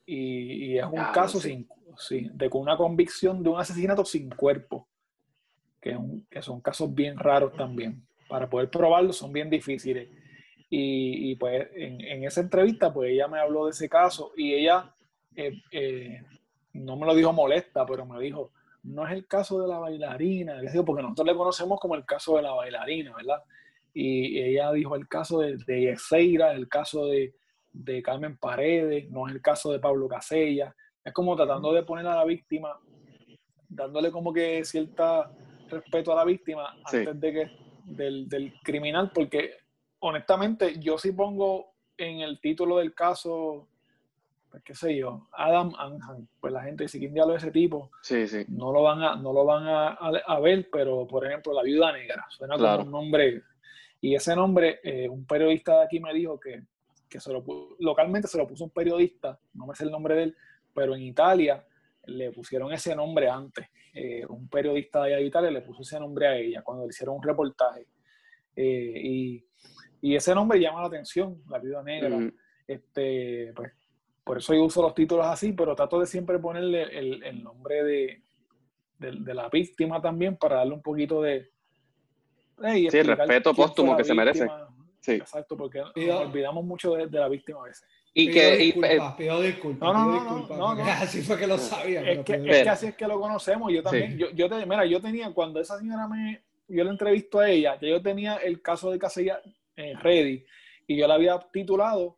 Y, es un caso sin, sí, de con una convicción de un asesinato sin cuerpo, que, que, son casos bien raros también. Para poder probarlo son bien difíciles. Y, y pues en, en, esa entrevista, pues ella me habló de ese caso y ella eh, eh, no me lo dijo molesta, pero me dijo, no es el caso de la bailarina, porque nosotros le conocemos como el caso de la bailarina, ¿verdad? Y ella dijo el caso de, de el caso de, de Carmen Paredes, no es el caso de Pablo Casella. Es como tratando de poner a la víctima, dándole como que cierta respeto a la víctima antes de que del, del, criminal, porque honestamente yo sí pongo en el título del caso, pues qué sé yo, Adam Anhan, pues la gente dice, ¿quién diablo de ese tipo? Sí, sí. No lo van a, no lo van a, a, ver, pero por ejemplo, La Viuda Negra, suena como un nombre, y ese nombre, eh, un periodista de aquí me dijo que que se lo localmente se lo puso un periodista, no me sé el nombre de él, pero en Italia le pusieron ese nombre antes. Eh, un periodista de Italia le puso ese nombre a ella cuando le hicieron un reportaje. Eh, y, y, ese nombre llama la atención, la vida negra. este, pues, por eso yo uso los títulos así, pero trato de siempre ponerle el, el nombre de, de, la víctima también para darle un poquito de... sí, respeto póstumo que se merece. Exacto, porque nos olvidamos mucho de, la víctima a veces. Y que, disculpas, pido disculpas, no, no, no, no, así fue que lo sabía. Es, que, es que, así es que lo conocemos. Yo también, yo, yo, te, mira, yo tenía, cuando esa señora me, yo le entrevisto a ella, que yo tenía el caso de Casella eh, ready, y yo la había titulado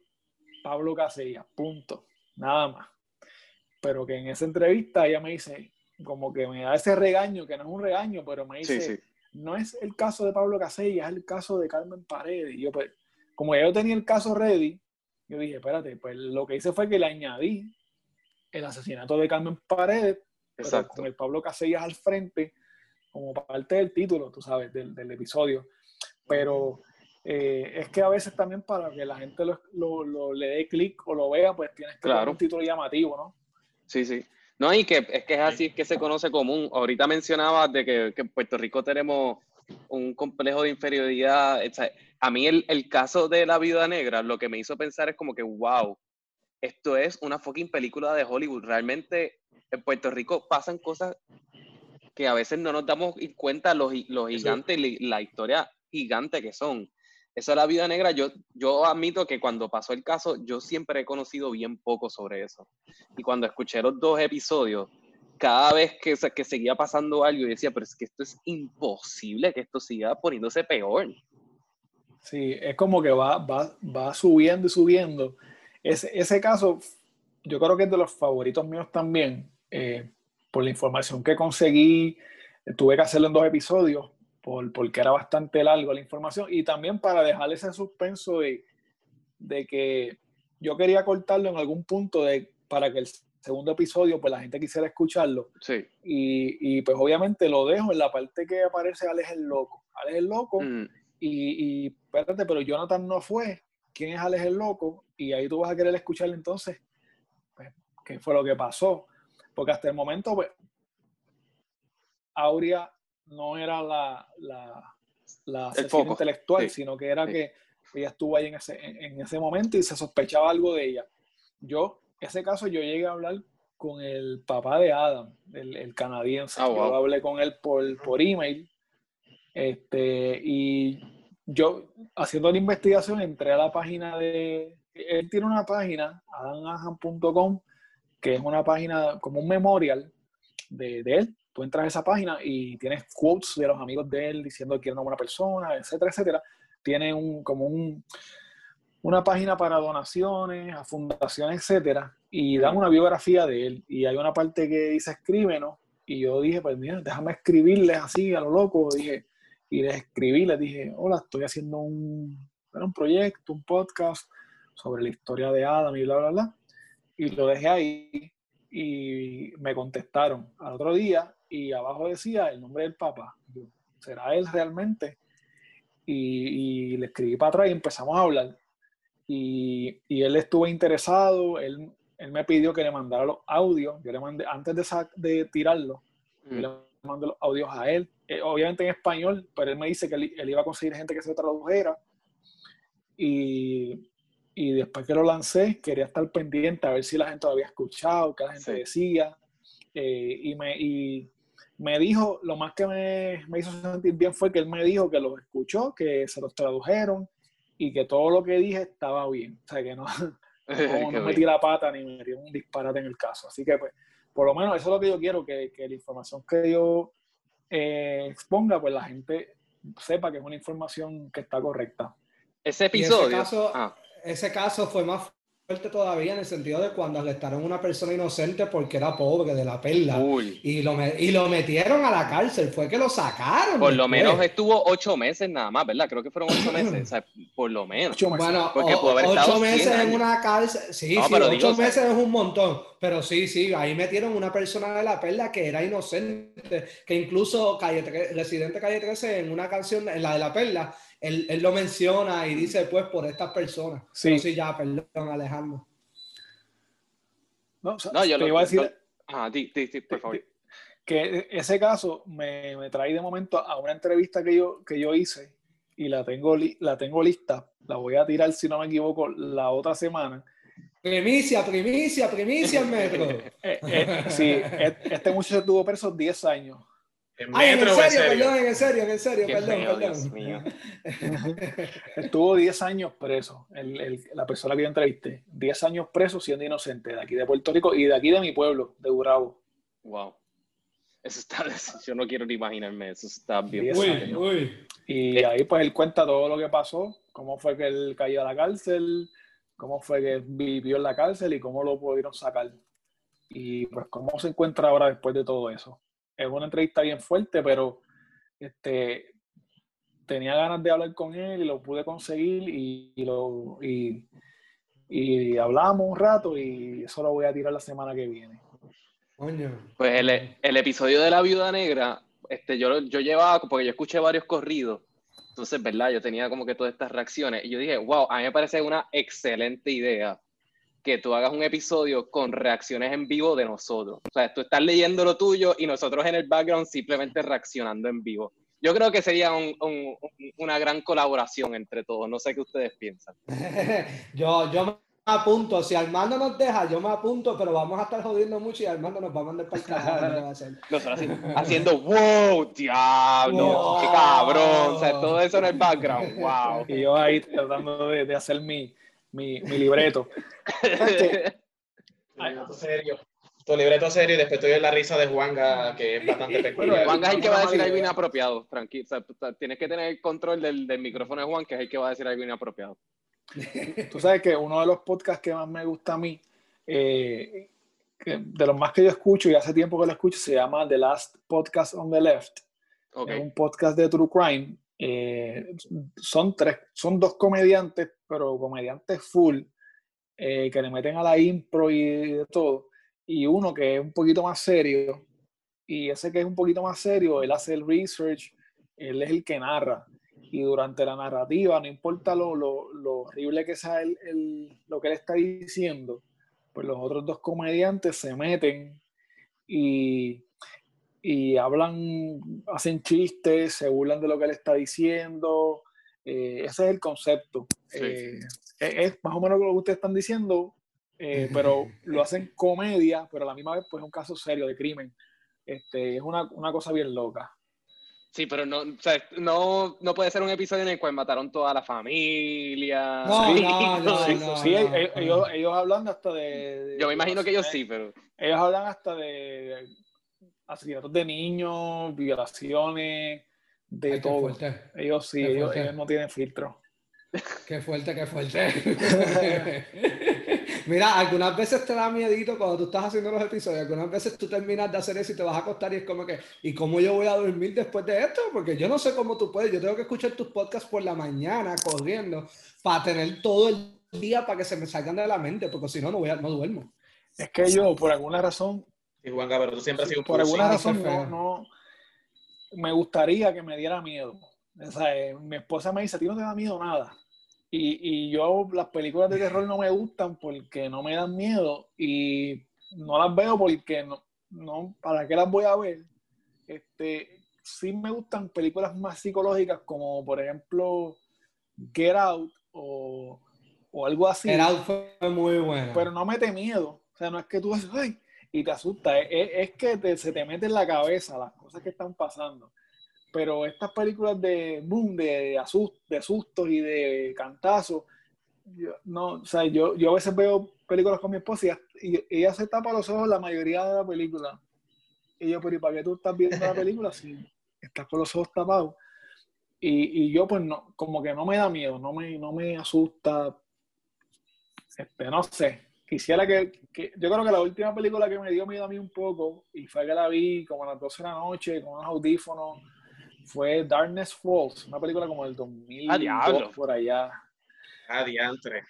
Pablo Casella, punto, nada más. Pero que en esa entrevista ella me dice, como que me da ese regaño, que no es un regaño, pero me dice, no es el caso de Pablo Casella, es el caso de Carmen Paredes. Y yo, pues, como yo tenía el caso ready, yo dije, espérate, pues lo que hice fue que le añadí el asesinato de Carmen Paredes, con el Pablo Casellas al frente, como parte del título, tú sabes, del, episodio. Pero eh, es que a veces también para que la gente lo, le dé clic o lo vea, pues tienes que claro. un título llamativo, ¿no? Sí, sí. No, y que es que es así, es que se conoce común. Ahorita mencionabas de que, en Puerto Rico tenemos un complejo de inferioridad. A mí el, el, caso de la viuda negra lo que me hizo pensar es como que, wow, esto es una fucking película de Hollywood. Realmente en Puerto Rico pasan cosas que a veces no nos damos cuenta los, los gigantes, la historia gigante que son. Eso de la vida negra, yo, admito que cuando pasó el caso, yo siempre he conocido bien poco sobre eso. Y cuando escuché los dos episodios, cada vez que, que seguía pasando algo, yo decía, pero es que esto es imposible, que esto siga poniéndose peor. Sí, es como que va, va, va subiendo y subiendo. Ese, ese caso, yo creo que es de los favoritos míos también, eh, por la información que conseguí. Tuve que hacerlo en dos episodios, por, porque era bastante largo la información, y también para dejar ese suspenso de, de que yo quería cortarlo en algún punto de, para que el segundo episodio, pues la gente quisiera escucharlo. Sí. Y, y pues obviamente lo dejo en la parte que aparece Alex el Loco. Alex el Loco, Mm, y, y espérate, pero Jonathan no fue. ¿Quién es Alex el Loco? Y ahí tú vas a querer escucharle entonces, pues, qué fue lo que pasó. Porque hasta el momento, pues, Aurea no era la, la, la intelectual, sí, sino que era sí. que ella estuvo ahí en ese, en, en ese momento y se sospechaba algo de ella. Yo, ese caso, yo llegué a hablar con el papá de Adam, el, el canadiense. Ah, Yo hablé con él por, por email. Este, y yo, haciendo la investigación, entré a la página de. Él tiene una página, adamaham.com, que es una página como un memorial de, de él. Tú entras a esa página y tienes quotes de los amigos de él diciendo que era una buena persona, etcétera, etcétera. Tiene un, como un, una página para donaciones, a fundaciones, etcétera, y dan una biografía de él. Y hay una parte que dice escríbenos, y yo dije, pues mira, déjame escribirles así a lo loco, dije, y les escribí, les dije, hola, estoy haciendo un, un proyecto, un podcast sobre la historia de Adam y bla, bla, bla. Y lo dejé ahí y me contestaron al otro día y abajo decía el nombre del papá. Yo, ¿Será él realmente? Y, y le escribí para atrás y empezamos a hablar. Y, y él estuvo interesado, él, él me pidió que le mandara los audios. Yo le mandé, antes de, de tirarlo, yo mm. le mandé los audios a él, eh, obviamente en español, pero él me dice que él, él iba a conseguir gente que se tradujera. Y, y después que lo lancé, quería estar pendiente a ver si la gente lo había escuchado, qué la gente Sí. decía. Eh, y, me, y me dijo, lo más que me, me hizo sentir bien fue que él me dijo que los escuchó, que se los tradujeron y que todo lo que dije estaba bien. O sea, que no, no, metí la pata ni metí un disparate en el caso. Así que, pues, por lo menos eso es lo que yo quiero, que, que la información que yo eh, exponga, pues la gente sepa que es una información que está correcta. Ese Y ese episodio. caso- ah, Ese caso fue más fuerte todavía en el sentido de cuando arrestaron a una persona inocente porque era pobre de la perla. cool. Y lo, y lo metieron a la cárcel, fue que lo sacaron. Por lo después. menos estuvo ocho meses nada más, ¿verdad? Creo que fueron ocho meses. O sea, por lo menos. Ocho meses. Bueno, Porque o- haber ocho 100 meses en una cárcel. Sí, No, sí, pero ocho digo, o sea- meses es un montón. Pero sí, sí, ahí metieron una persona de la perla que era inocente, que incluso Calle Residente Calle 13 en una canción, en la de la perla, él, él lo menciona y dice, pues, por estas personas. Sí. Pero sí, ya, perdón, Alejandro. No, o sea, No, yo te lo- iba a decir lo- Ah, di, di, di, por favor. que ese caso me, me trae de momento a una entrevista que yo, que yo hice y la tengo, li- la tengo lista. La voy a tirar, si no me equivoco, la otra semana. Primicia, primicia, primicia, metro. Eh, eh, sí, este muchacho tuvo preso 10 años. En Ay, en metro o en serio, serio. perdón, en serio, en serio, Qué perdón, feo, perdón. Dios mío. Estuvo 10 años preso, el- el- la persona que yo entrevisté. 10 años preso siendo inocente de aquí de Puerto Rico y de aquí de mi pueblo, de Urabo. Wow. Eso está, yo no quiero ni imaginarme, eso está bien. Diez Uy, años. uy. Y ahí pues él cuenta todo lo que pasó, cómo fue que él cayó a la cárcel, cómo fue que vivió en la cárcel y cómo lo pudieron sacar. Y pues cómo se encuentra ahora después de todo eso. Es una entrevista bien fuerte, pero este, tenía ganas de hablar con él y lo pude conseguir y, y lo, y, y hablamos un rato y eso lo voy a tirar la semana que viene. Coño. Pues el, el episodio de la viuda negra, este, yo, yo llevaba, porque yo escuché varios corridos, entonces, ¿verdad? Yo tenía como que todas estas reacciones y yo dije, wow, a mí me parece una excelente idea que tú hagas un episodio con reacciones en vivo de nosotros. O sea, tú estás leyendo lo tuyo y nosotros en el background simplemente reaccionando en vivo. Yo creo que sería un- un- un- una gran colaboración entre todos. No sé qué ustedes piensan. yo, yo me apunto. Si Armando nos deja, yo me apunto, pero vamos a estar jodiendo mucho y Armando nos va a mandar para el carajo. Nosotros así, haciendo, wow, diablo, Wow. qué cabrón. O sea, todo eso en el background, wow. Y yo ahí tratando de, de hacer mi, mi, mi libreto. Libreto serio. Tu libreto serio y después tuve la risa de Juanga, que es bastante peculiar. Juan es el que va a decir algo inapropiado, tranquilo. O sea, tienes que tener el control del, del micrófono de Juan, que es el que va a decir algo inapropiado. Tú sabes que uno de los podcasts que más me gusta a mí, eh, de los más que yo escucho y hace tiempo que lo escucho, se llama The Last Podcast on the Left. Ok. Es un podcast de True Crime. Eh, son tres, son dos comediantes, pero comediantes full, eh, que le meten a la impro y de todo. Y uno que es un poquito más serio. Y ese que es un poquito más serio, él hace el research, él es el que narra. Y durante la narrativa, no importa lo, lo, lo horrible que sea el- el- lo que él está diciendo, pues los otros dos comediantes se meten y, y hablan, hacen chistes, se burlan de lo que él está diciendo. eh, ese es el concepto. Sí. Eh, es, es más o menos lo que ustedes están diciendo, eh, pero lo hacen comedia, pero a la misma vez pues es un caso serio de crimen. Este, es una, una cosa bien loca. Sí, pero no, o sea, no, no puede ser un episodio en el cual mataron toda la familia. No, Sí. no, no, sí, no, sí, no, ellos, no. ellos- ellos hablan hasta de, de- Yo me imagino que ellos sí, pero Ellos hablan hasta de asesinatos de niños, violaciones, de Ay, todo. fuerte, Ellos sí, ellos, ellos no tienen filtro. qué fuerte, qué fuerte. Mira, algunas veces te da miedito cuando tú estás haciendo los episodios, algunas veces tú terminas de hacer eso y te vas a acostar y es como que, ¿y cómo yo voy a dormir después de esto? Porque yo no sé cómo tú puedes, yo tengo que escuchar tus podcasts por la mañana corriendo para tener todo el día para que se me salgan de la mente, porque si no, no, voy a, no duermo. Es que yo, por alguna razón, Sí, Juanga, pero tú siempre has sido un por alguna razón no, no- me gustaría que me diera miedo. O sea, eh, mi esposa me dice, a ti no te da miedo nada. Y, y yo las películas de terror no me gustan porque no me dan miedo y no las veo porque no, no ¿para qué las voy a ver? Este, sí me gustan películas más psicológicas como por ejemplo Get Out o, o algo así El out fue muy bueno. pero no mete miedo. O sea, no es que tú haces, ay, y te asusta. Es, que se te mete en la cabeza las cosas que están pasando. Pero estas películas de boom, de, asus- de sustos y de cantazos, yo, no, o sea, yo, yo a veces veo películas con mi esposa y, y ella se tapa los ojos la mayoría de la película. Y yo, pero ¿y para qué tú estás viendo la película si estás con los ojos tapados? Y, y yo, pues, no, como que no me da miedo, no me, no me asusta. Este, no sé. Quisiera que, que- Yo creo que la última película que me dio miedo a mí un poco, y fue que la vi como a las 12 de la noche con unos audífonos, fue Darkness Falls, una película como del 2002 Ah, por allá. Ah, diantre.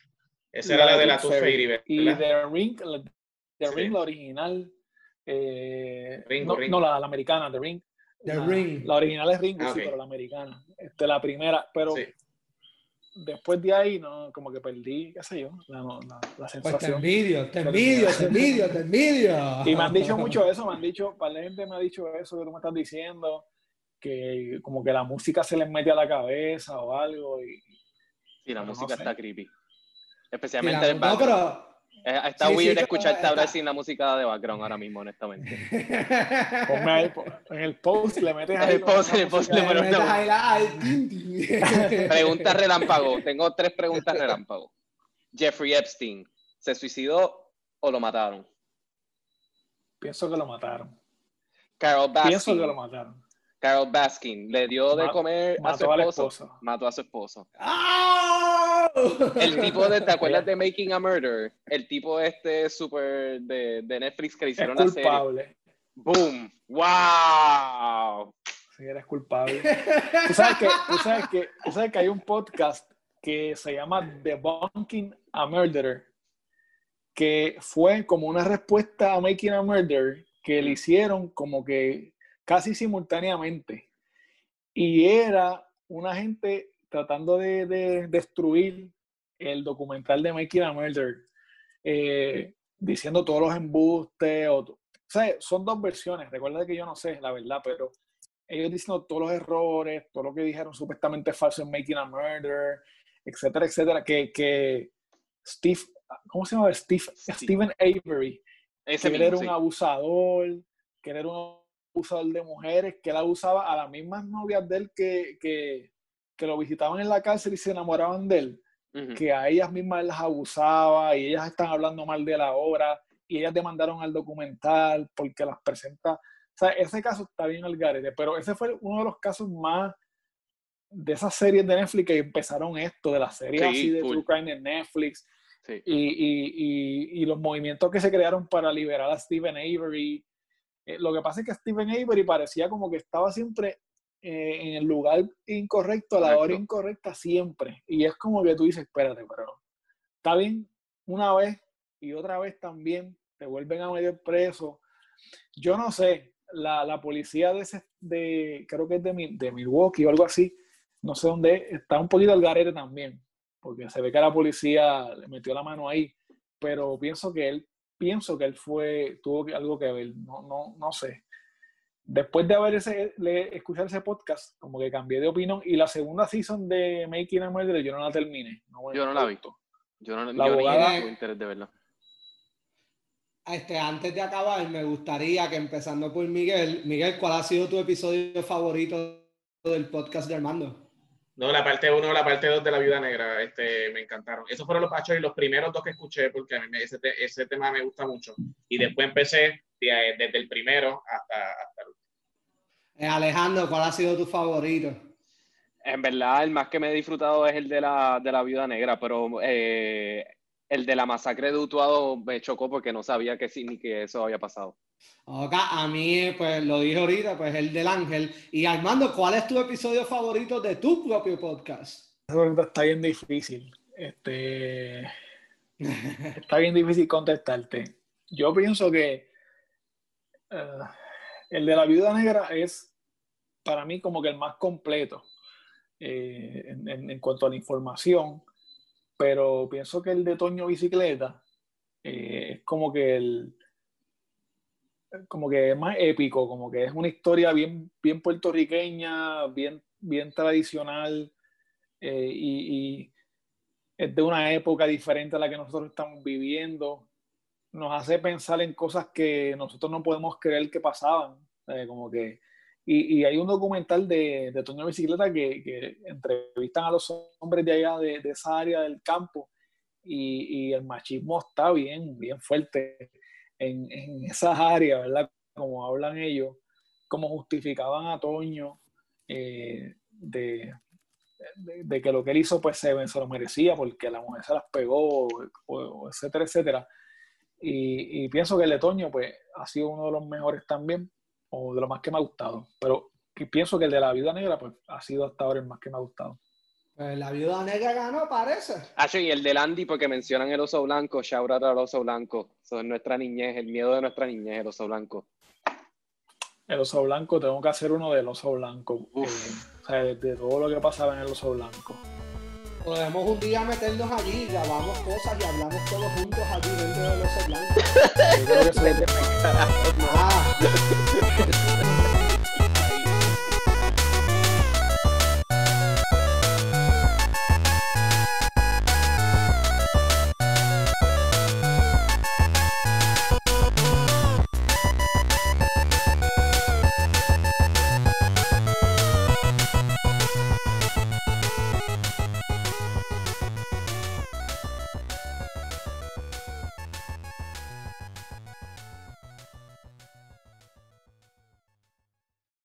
Esa era la de la Tooth Fairy, Y ¿verdad? The Ring, la, The Sí. Ring, la original. eh, Ringo, no, la, la americana, The Ring. The la, Ring. La original es Ringo, Ah, sí, pero la americana. Este, la primera, pero Sí. Después de ahí, no, como que perdí, qué sé yo, la, la, la Pues te sensación. envidio, te envidio, te envidio, te envidio. Y me han dicho mucho eso, me han dicho, para la gente me ha dicho eso que tú me estás diciendo, que como que la música se les mete a la cabeza o algo. Y, sí, la no música sé. está creepy. Especialmente el no, pero Está Sí, sí, weird pero escucharte hablar sin la música de background ahora mismo, honestamente. ponme ahí, en el post le metes En ahí. el post, en el post le metes ahí la-. Pregunta relámpago. Tengo tres preguntas relámpago. Jeffrey Epstein, ¿se suicidó o lo mataron? Pienso que lo mataron. Carol Pienso que lo Baskin. mataron. Carol Baskin le dio de Ma- comer a su a esposo. esposa. Mató a su esposo. ¡Ah! El tipo de, ¿te acuerdas de Making a Murder? El tipo este súper de, de Netflix que le Es hicieron la serie. culpable. ¡Boom! ¡Wow! Sí, eres culpable. Tú sabes que, tú sabes que, tú sabes que hay un podcast que se llama Debunking a Murderer, que fue como una respuesta a Making a Murder que le hicieron como que casi simultáneamente. Y era una gente tratando de, de destruir el documental de Making a Murder, eh, diciendo todos los embustes. O, o sea, son dos versiones. Recuerda que yo no sé, la verdad, pero ellos diciendo todos los errores, todo lo que dijeron supuestamente falso en Making a Murder, etcétera, etcétera, que, que Steve ¿cómo se llama? Steve, Stephen Avery. Ese que él era sí. un abusador, que él era un abusador de mujeres, que él abusaba a las mismas novias de él que, que, que lo visitaban en la cárcel y se enamoraban de él, que a ellas mismas él las abusaba y ellas están hablando mal de la obra y ellas demandaron al documental porque las presenta. O sea, ese caso está bien al garete, pero ese fue uno de los casos más de esas series de Netflix que empezaron esto, de las series Sí, así de full. True Crime en Netflix Sí. y, y- y- y los movimientos que se crearon para liberar a Stephen Avery. Eh, lo que pasa es que Stephen Avery parecía como que estaba siempre eh, en el lugar incorrecto, a la hora incorrecta, siempre. Y es como que tú dices, espérate, pero está bien una vez y otra vez también, te vuelven a meter preso. Yo no sé, la, la policía de, ese, de, creo que es de, Mi- de Milwaukee o algo así, no sé dónde es, está un poquito al garete también porque se ve que la policía le metió la mano ahí, pero pienso que él, pienso que él fue, tuvo algo que ver, no, no, no sé. Después de haber ese, le- escuchar ese podcast, como que cambié de opinión, y la segunda season de Making a Murderer yo no la terminé. Yo no la vi. Yo no, La yo ni abogada- tuve interés de verla. Este, antes de acabar, me gustaría que empezando por Miguel, Miguel, ¿cuál ha sido tu episodio favorito del podcast de Armando? No, la parte 1 la parte 2 de La Viuda Negra, este, me encantaron. Esos fueron los pachos y los primeros dos que escuché, porque a mí me- ese, ese tema me gusta mucho. Y después empecé de- desde el primero hasta, hasta el último. Eh, Alejandro, ¿cuál ha sido tu favorito? En verdad, el más que me he disfrutado es el de la, de la viuda negra, pero eh, el de la masacre de Utuado me chocó porque no sabía que sí ni que eso había pasado. Ok, a mí, pues lo dije ahorita, pues el del ángel. Y Armando, ¿cuál es tu episodio favorito de tu propio podcast? Esa pregunta está bien difícil. Este, está bien difícil contestarte. Yo pienso que eh, el de la viuda negra es para mí como que el más completo eh, en, en- en cuanto a la información, pero pienso que el de Toño Bicicleta eh, es como que el como que es más épico, como que es una historia bien, bien puertorriqueña, bien, bien tradicional eh, y, y es de una época diferente a la que nosotros estamos viviendo. Nos hace pensar en cosas que nosotros no podemos creer que pasaban. eh, como que, y, y hay un documental de, de Toño Bicicleta que, que entrevistan a los hombres de allá, de, de esa área del campo, y, y el machismo está bien, bien fuerte en, en esas áreas, ¿verdad? Como hablan ellos, como justificaban a Toño eh, de, de, de que lo que él hizo pues se, se lo merecía porque la mujer se las pegó, etcétera, etcétera. Y, y pienso que el de Toño pues ha sido uno de los mejores también, o de los más que me ha gustado. Pero pienso que el de la vida negra pues ha sido hasta ahora el más que me ha gustado. Pues la viuda negra ganó, parece. Ah, sí, y el del Andy, porque mencionan el oso blanco, shout out al oso blanco. Eso es nuestra niñez, el miedo de nuestra niñez, el oso blanco. El oso blanco, tengo que hacer uno del oso blanco. Uf. eh, o sea, de, de todo lo que pasaba en el oso blanco. Podemos un día meternos allí, grabamos cosas y hablamos todos juntos allí dentro de los blancos.